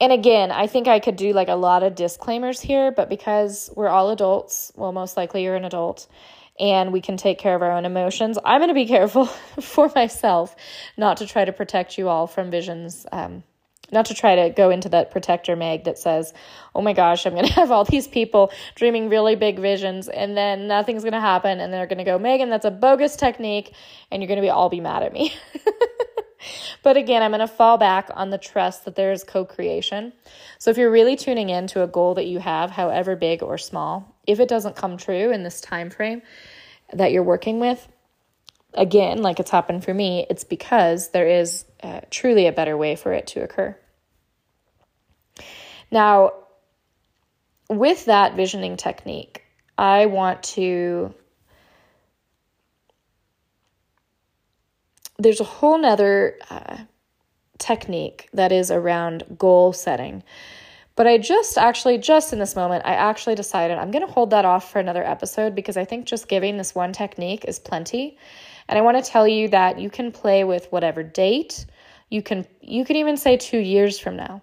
And again, I think I could do like a lot of disclaimers here, but because we're all adults, well, most likely you're an adult, and we can take care of our own emotions, I'm going to be careful for myself not to try to protect you all from visions um, not to try to go into that protector mag that says, oh my gosh, I'm going to have all these people dreaming really big visions and then nothing's going to happen. And they're going to go, Meghan, that's a bogus technique. And you're going to be all be mad at me. but again, I'm going to fall back on the trust that there is co creation. So if you're really tuning in to a goal that you have, however big or small, if it doesn't come true in this time frame that you're working with, again, like it's happened for me, it's because there is uh, truly a better way for it to occur. Now, with that visioning technique, I want to. There's a whole nother uh, technique that is around goal setting. But I just actually, just in this moment, I actually decided I'm going to hold that off for another episode because I think just giving this one technique is plenty. And I want to tell you that you can play with whatever date. You can you can even say 2 years from now.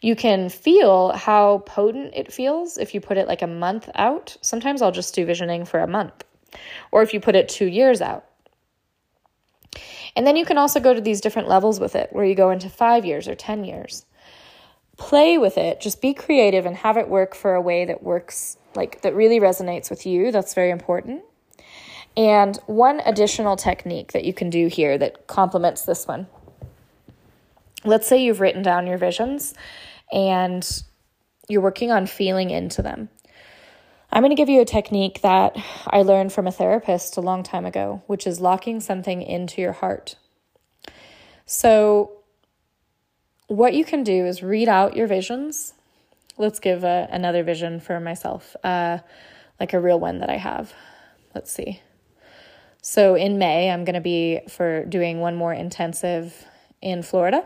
You can feel how potent it feels if you put it like a month out. Sometimes I'll just do visioning for a month. Or if you put it 2 years out. And then you can also go to these different levels with it where you go into 5 years or 10 years. Play with it, just be creative and have it work for a way that works like that really resonates with you. That's very important. And one additional technique that you can do here that complements this one. Let's say you've written down your visions and you're working on feeling into them. I'm going to give you a technique that I learned from a therapist a long time ago, which is locking something into your heart. So, what you can do is read out your visions. Let's give a, another vision for myself, uh, like a real one that I have. Let's see. So in May, I'm going to be for doing one more intensive in Florida.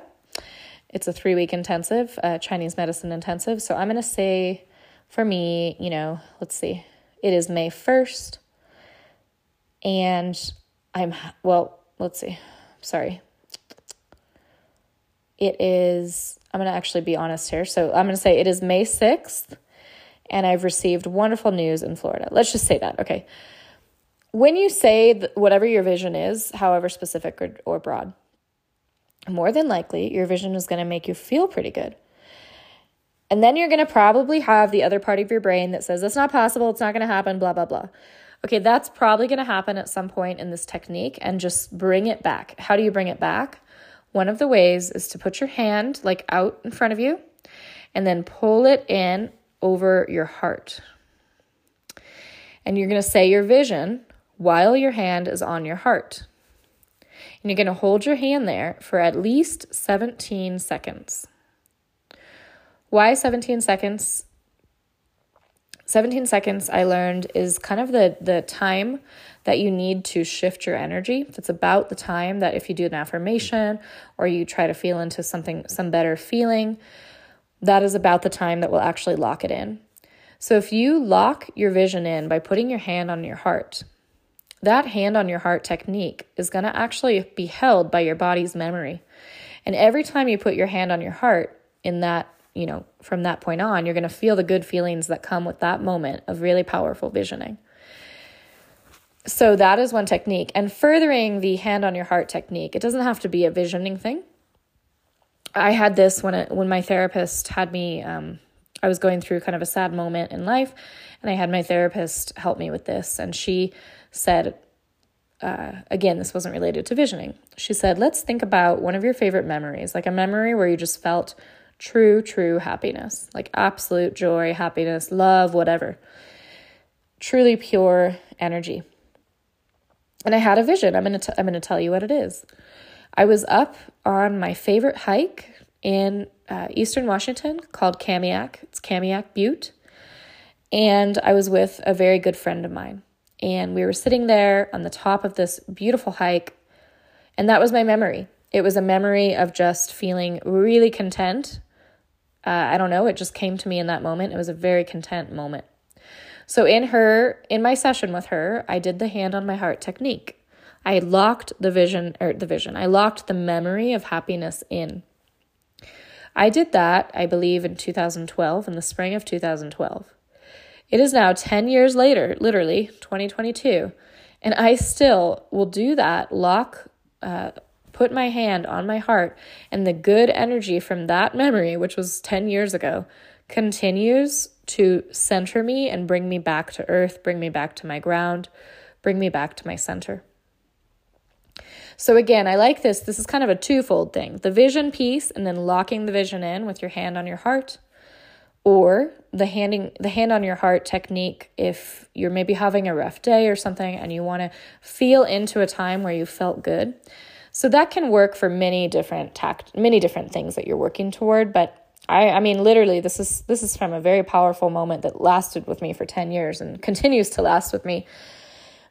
It's a three week intensive, uh, Chinese medicine intensive. So I'm going to say for me, you know, let's see, it is May 1st. And I'm, well, let's see, sorry. It is, I'm going to actually be honest here. So I'm going to say it is May 6th, and I've received wonderful news in Florida. Let's just say that, okay? when you say whatever your vision is, however specific or, or broad, more than likely your vision is going to make you feel pretty good. And then you're going to probably have the other part of your brain that says, that's not possible, it's not going to happen, blah, blah, blah. Okay, that's probably going to happen at some point in this technique and just bring it back. How do you bring it back? One of the ways is to put your hand like out in front of you and then pull it in over your heart. And you're going to say your vision while your hand is on your heart. And you're going to hold your hand there for at least 17 seconds. Why 17 seconds? 17 seconds I learned is kind of the the time that you need to shift your energy. It's about the time that if you do an affirmation or you try to feel into something some better feeling, that is about the time that will actually lock it in. So if you lock your vision in by putting your hand on your heart, that hand on your heart technique is going to actually be held by your body's memory. And every time you put your hand on your heart in that, you know, from that point on, you're going to feel the good feelings that come with that moment of really powerful visioning. So that is one technique. And furthering the hand on your heart technique, it doesn't have to be a visioning thing. I had this when it, when my therapist had me um, I was going through kind of a sad moment in life, and I had my therapist help me with this. And she said, uh, again, this wasn't related to visioning. She said, let's think about one of your favorite memories, like a memory where you just felt True, true happiness, like absolute joy, happiness, love, whatever. Truly pure energy. And I had a vision. I'm going to I'm going to tell you what it is. I was up on my favorite hike in uh, Eastern Washington called Kamiak. It's Kamiak Butte. And I was with a very good friend of mine. And we were sitting there on the top of this beautiful hike. And that was my memory. It was a memory of just feeling really content. Uh, I don't know, it just came to me in that moment. It was a very content moment. So, in her, in my session with her, I did the hand on my heart technique. I locked the vision, or the vision, I locked the memory of happiness in. I did that, I believe, in 2012, in the spring of 2012. It is now 10 years later, literally 2022, and I still will do that, lock, uh, put my hand on my heart, and the good energy from that memory, which was 10 years ago, continues to center me and bring me back to earth, bring me back to my ground, bring me back to my center. So again, I like this. This is kind of a twofold thing. The vision piece and then locking the vision in with your hand on your heart or the handing the hand on your heart technique if you're maybe having a rough day or something and you want to feel into a time where you felt good. So that can work for many different tact many different things that you're working toward, but I, I mean literally this is this is from a very powerful moment that lasted with me for 10 years and continues to last with me.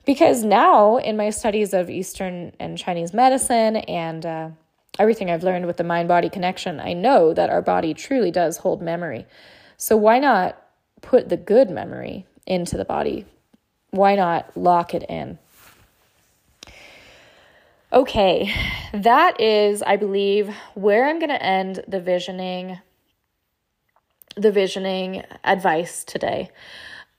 Because now in my studies of eastern and chinese medicine and uh, everything i've learned with the mind body connection i know that our body truly does hold memory. So why not put the good memory into the body? Why not lock it in Okay, that is, I believe, where I'm going to end the visioning the visioning advice today.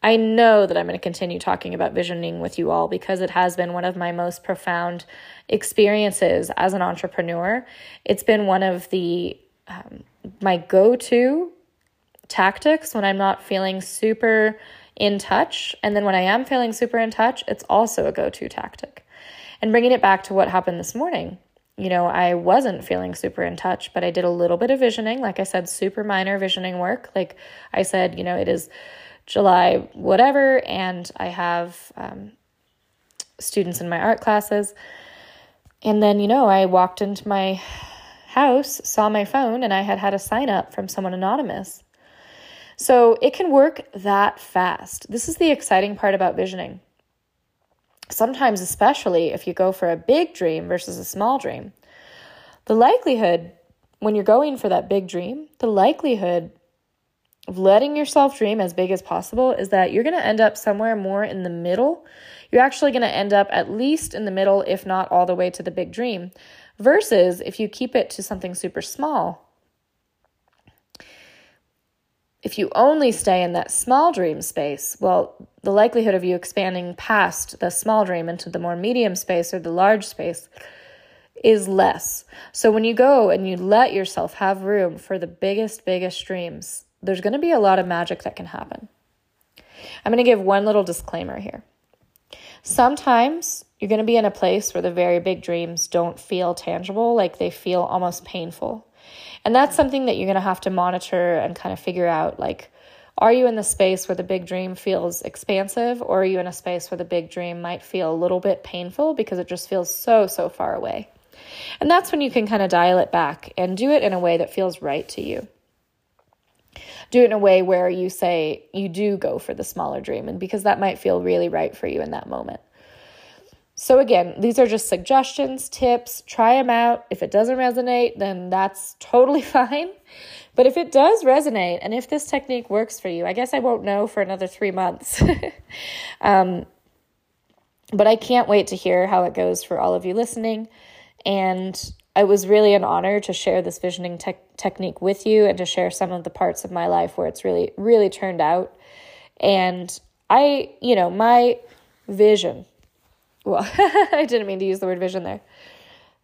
I know that I'm going to continue talking about visioning with you all because it has been one of my most profound experiences as an entrepreneur. It's been one of the um, my go-to tactics when I'm not feeling super in touch, and then when I am feeling super in touch, it's also a go-to tactic. And bringing it back to what happened this morning, you know, I wasn't feeling super in touch, but I did a little bit of visioning. Like I said, super minor visioning work. Like I said, you know, it is July, whatever, and I have um, students in my art classes. And then, you know, I walked into my house, saw my phone, and I had had a sign up from someone anonymous. So it can work that fast. This is the exciting part about visioning sometimes, especially if you go for a big dream versus a small dream, the likelihood when you're going for that big dream, the likelihood of letting yourself dream as big as possible is that you're going to end up somewhere more in the middle. You're actually going to end up at least in the middle, if not all the way to the big dream. Versus if you keep it to something super small, if you only stay in that small dream space, well, the likelihood of you expanding past the small dream into the more medium space or the large space is less. So when you go and you let yourself have room for the biggest, biggest dreams, there's going to be a lot of magic that can happen. I'm going to give one little disclaimer here. Sometimes you're going to be in a place where the very big dreams don't feel tangible, like they feel almost painful. And that's something that you're going to have to monitor and kind of figure out like, are you in the space where the big dream feels expansive, or are you in a space where the big dream might feel a little bit painful because it just feels so, so far away? And that's when you can kind of dial it back and do it in a way that feels right to you. Do it in a way where you say you do go for the smaller dream, and because that might feel really right for you in that moment. So, again, these are just suggestions, tips. Try them out. If it doesn't resonate, then that's totally fine. But if it does resonate and if this technique works for you, I guess I won't know for another three months. um, but I can't wait to hear how it goes for all of you listening. And it was really an honor to share this visioning te- technique with you and to share some of the parts of my life where it's really, really turned out. And I, you know, my vision well, I didn't mean to use the word vision there.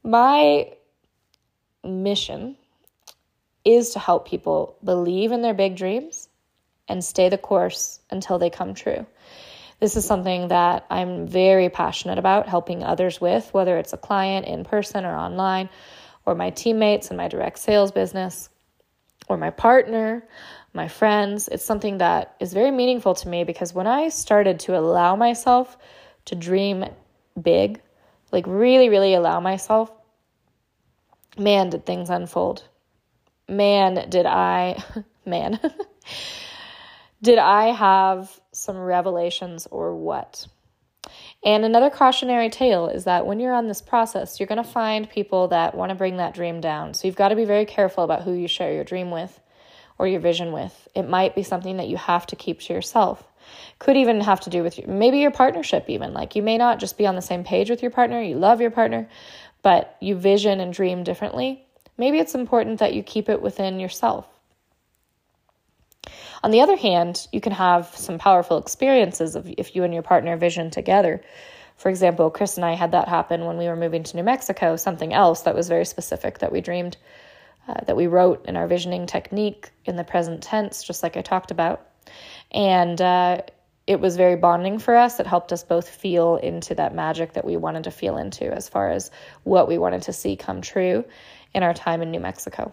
My mission is to help people believe in their big dreams and stay the course until they come true. This is something that I'm very passionate about helping others with, whether it's a client in person or online, or my teammates in my direct sales business. or my partner, my friends. It's something that is very meaningful to me because when I started to allow myself to dream big, like really, really allow myself, man, did things unfold. Man, did I, man, did I have some revelations or what? And another cautionary tale is that when you're on this process, you're going to find people that want to bring that dream down. So you've got to be very careful about who you share your dream with or your vision with. It might be something that you have to keep to yourself. Could even have to do with maybe your partnership, even. Like you may not just be on the same page with your partner, you love your partner, but you vision and dream differently. Maybe it's important that you keep it within yourself. On the other hand, you can have some powerful experiences of if you and your partner vision together. For example, Chris and I had that happen when we were moving to New Mexico, something else that was very specific that we dreamed, uh, that we wrote in our visioning technique in the present tense, just like I talked about. And uh, it was very bonding for us. It helped us both feel into that magic that we wanted to feel into as far as what we wanted to see come true in our time in New Mexico.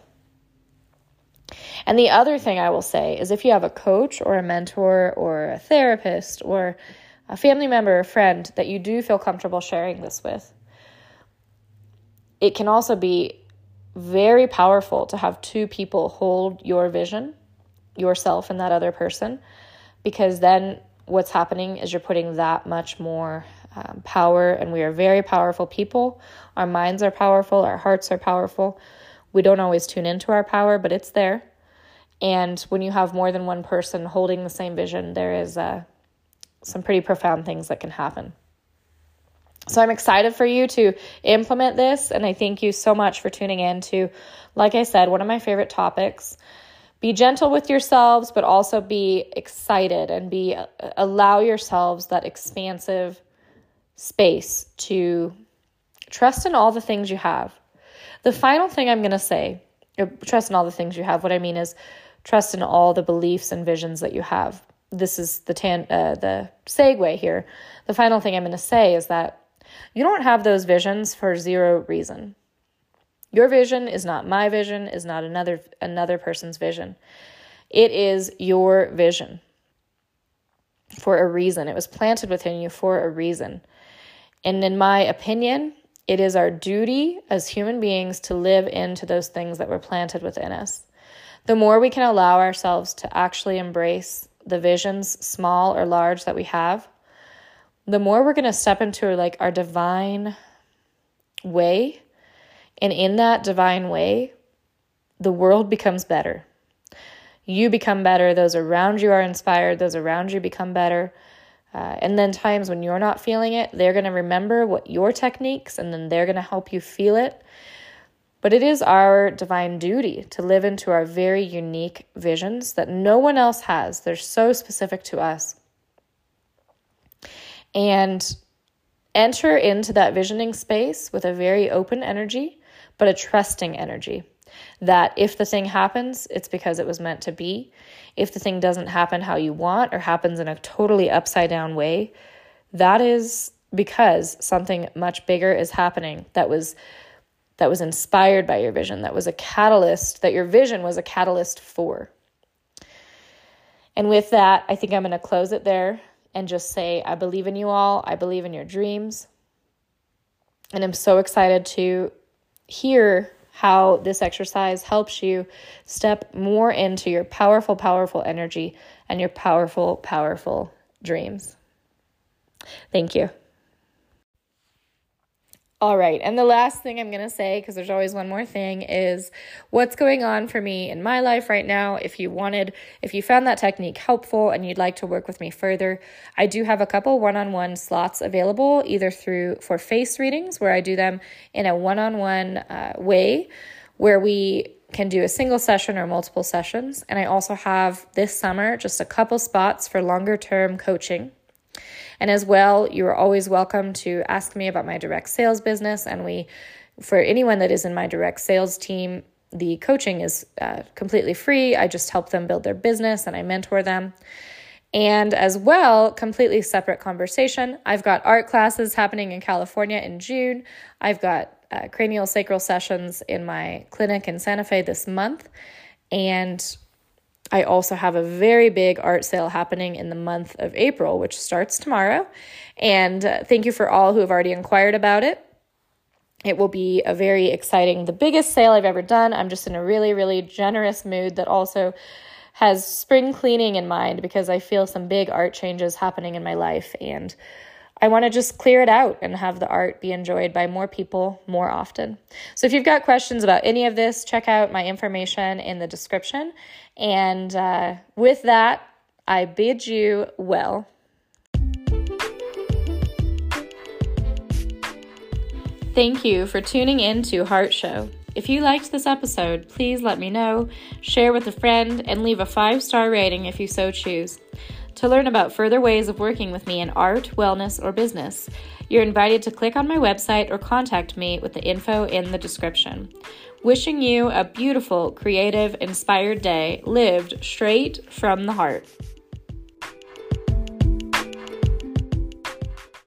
And the other thing I will say is if you have a coach or a mentor or a therapist or a family member or friend that you do feel comfortable sharing this with, it can also be very powerful to have two people hold your vision, yourself and that other person, because then what's happening is you're putting that much more um, power, and we are very powerful people. Our minds are powerful, our hearts are powerful. We don't always tune into our power, but it's there. And when you have more than one person holding the same vision, there is uh, some pretty profound things that can happen. So I'm excited for you to implement this, and I thank you so much for tuning in to, like I said, one of my favorite topics. Be gentle with yourselves, but also be excited and be uh, allow yourselves that expansive space to trust in all the things you have. The final thing I'm going to say, uh, trust in all the things you have. What I mean is trust in all the beliefs and visions that you have. This is the tan- uh, the segue here. The final thing I'm going to say is that you don't have those visions for zero reason. Your vision is not my vision, is not another another person's vision. It is your vision for a reason. It was planted within you for a reason. And in my opinion, it is our duty as human beings to live into those things that were planted within us the more we can allow ourselves to actually embrace the visions, small or large, that we have, the more we're going to step into like our divine way. And in that divine way, the world becomes better. You become better. Those around you are inspired. Those around you become better. Uh, and then times when you're not feeling it, they're going to remember what your techniques and then they're going to help you feel it. But it is our divine duty to live into our very unique visions that no one else has. They're so specific to us. And enter into that visioning space with a very open energy, but a trusting energy. That if the thing happens, it's because it was meant to be. If the thing doesn't happen how you want or happens in a totally upside down way, that is because something much bigger is happening that was that was inspired by your vision, that was a catalyst, that your vision was a catalyst for. And with that, I think I'm going to close it there and just say, I believe in you all. I believe in your dreams. And I'm so excited to hear how this exercise helps you step more into your powerful, powerful energy and your powerful, powerful dreams. Thank you. All right. And the last thing I'm going to say, because there's always one more thing, is what's going on for me in my life right now. If you wanted, if you found that technique helpful and you'd like to work with me further, I do have a couple one on one slots available, either through for face readings, where I do them in a one on one way, where we can do a single session or multiple sessions. And I also have this summer just a couple spots for longer term coaching and as well, you are always welcome to ask me about my direct sales business. And we, for anyone that is in my direct sales team, the coaching is uh, completely free. I just help them build their business and I mentor them. And as well, completely separate conversation. I've got art classes happening in California in June. I've got uh, cranial sacral sessions in my clinic in Santa Fe this month. And I also have a very big art sale happening in the month of April, which starts tomorrow. And uh, thank you for all who have already inquired about it. It will be a very exciting, the biggest sale I've ever done. I'm just in a really, really generous mood that also has spring cleaning in mind because I feel some big art changes happening in my life and I want to just clear it out and have the art be enjoyed by more people more often. So if you've got questions about any of this, check out my information in the description. And uh, with that, I bid you well. Thank you for tuning in to Heart Show. If you liked this episode, please let me know, share with a friend, and leave a five star rating if you so choose. To learn about further ways of working with me in art, wellness, or business, you're invited to click on my website or contact me with the info in the description. Wishing you a beautiful, creative, inspired day lived straight from the heart.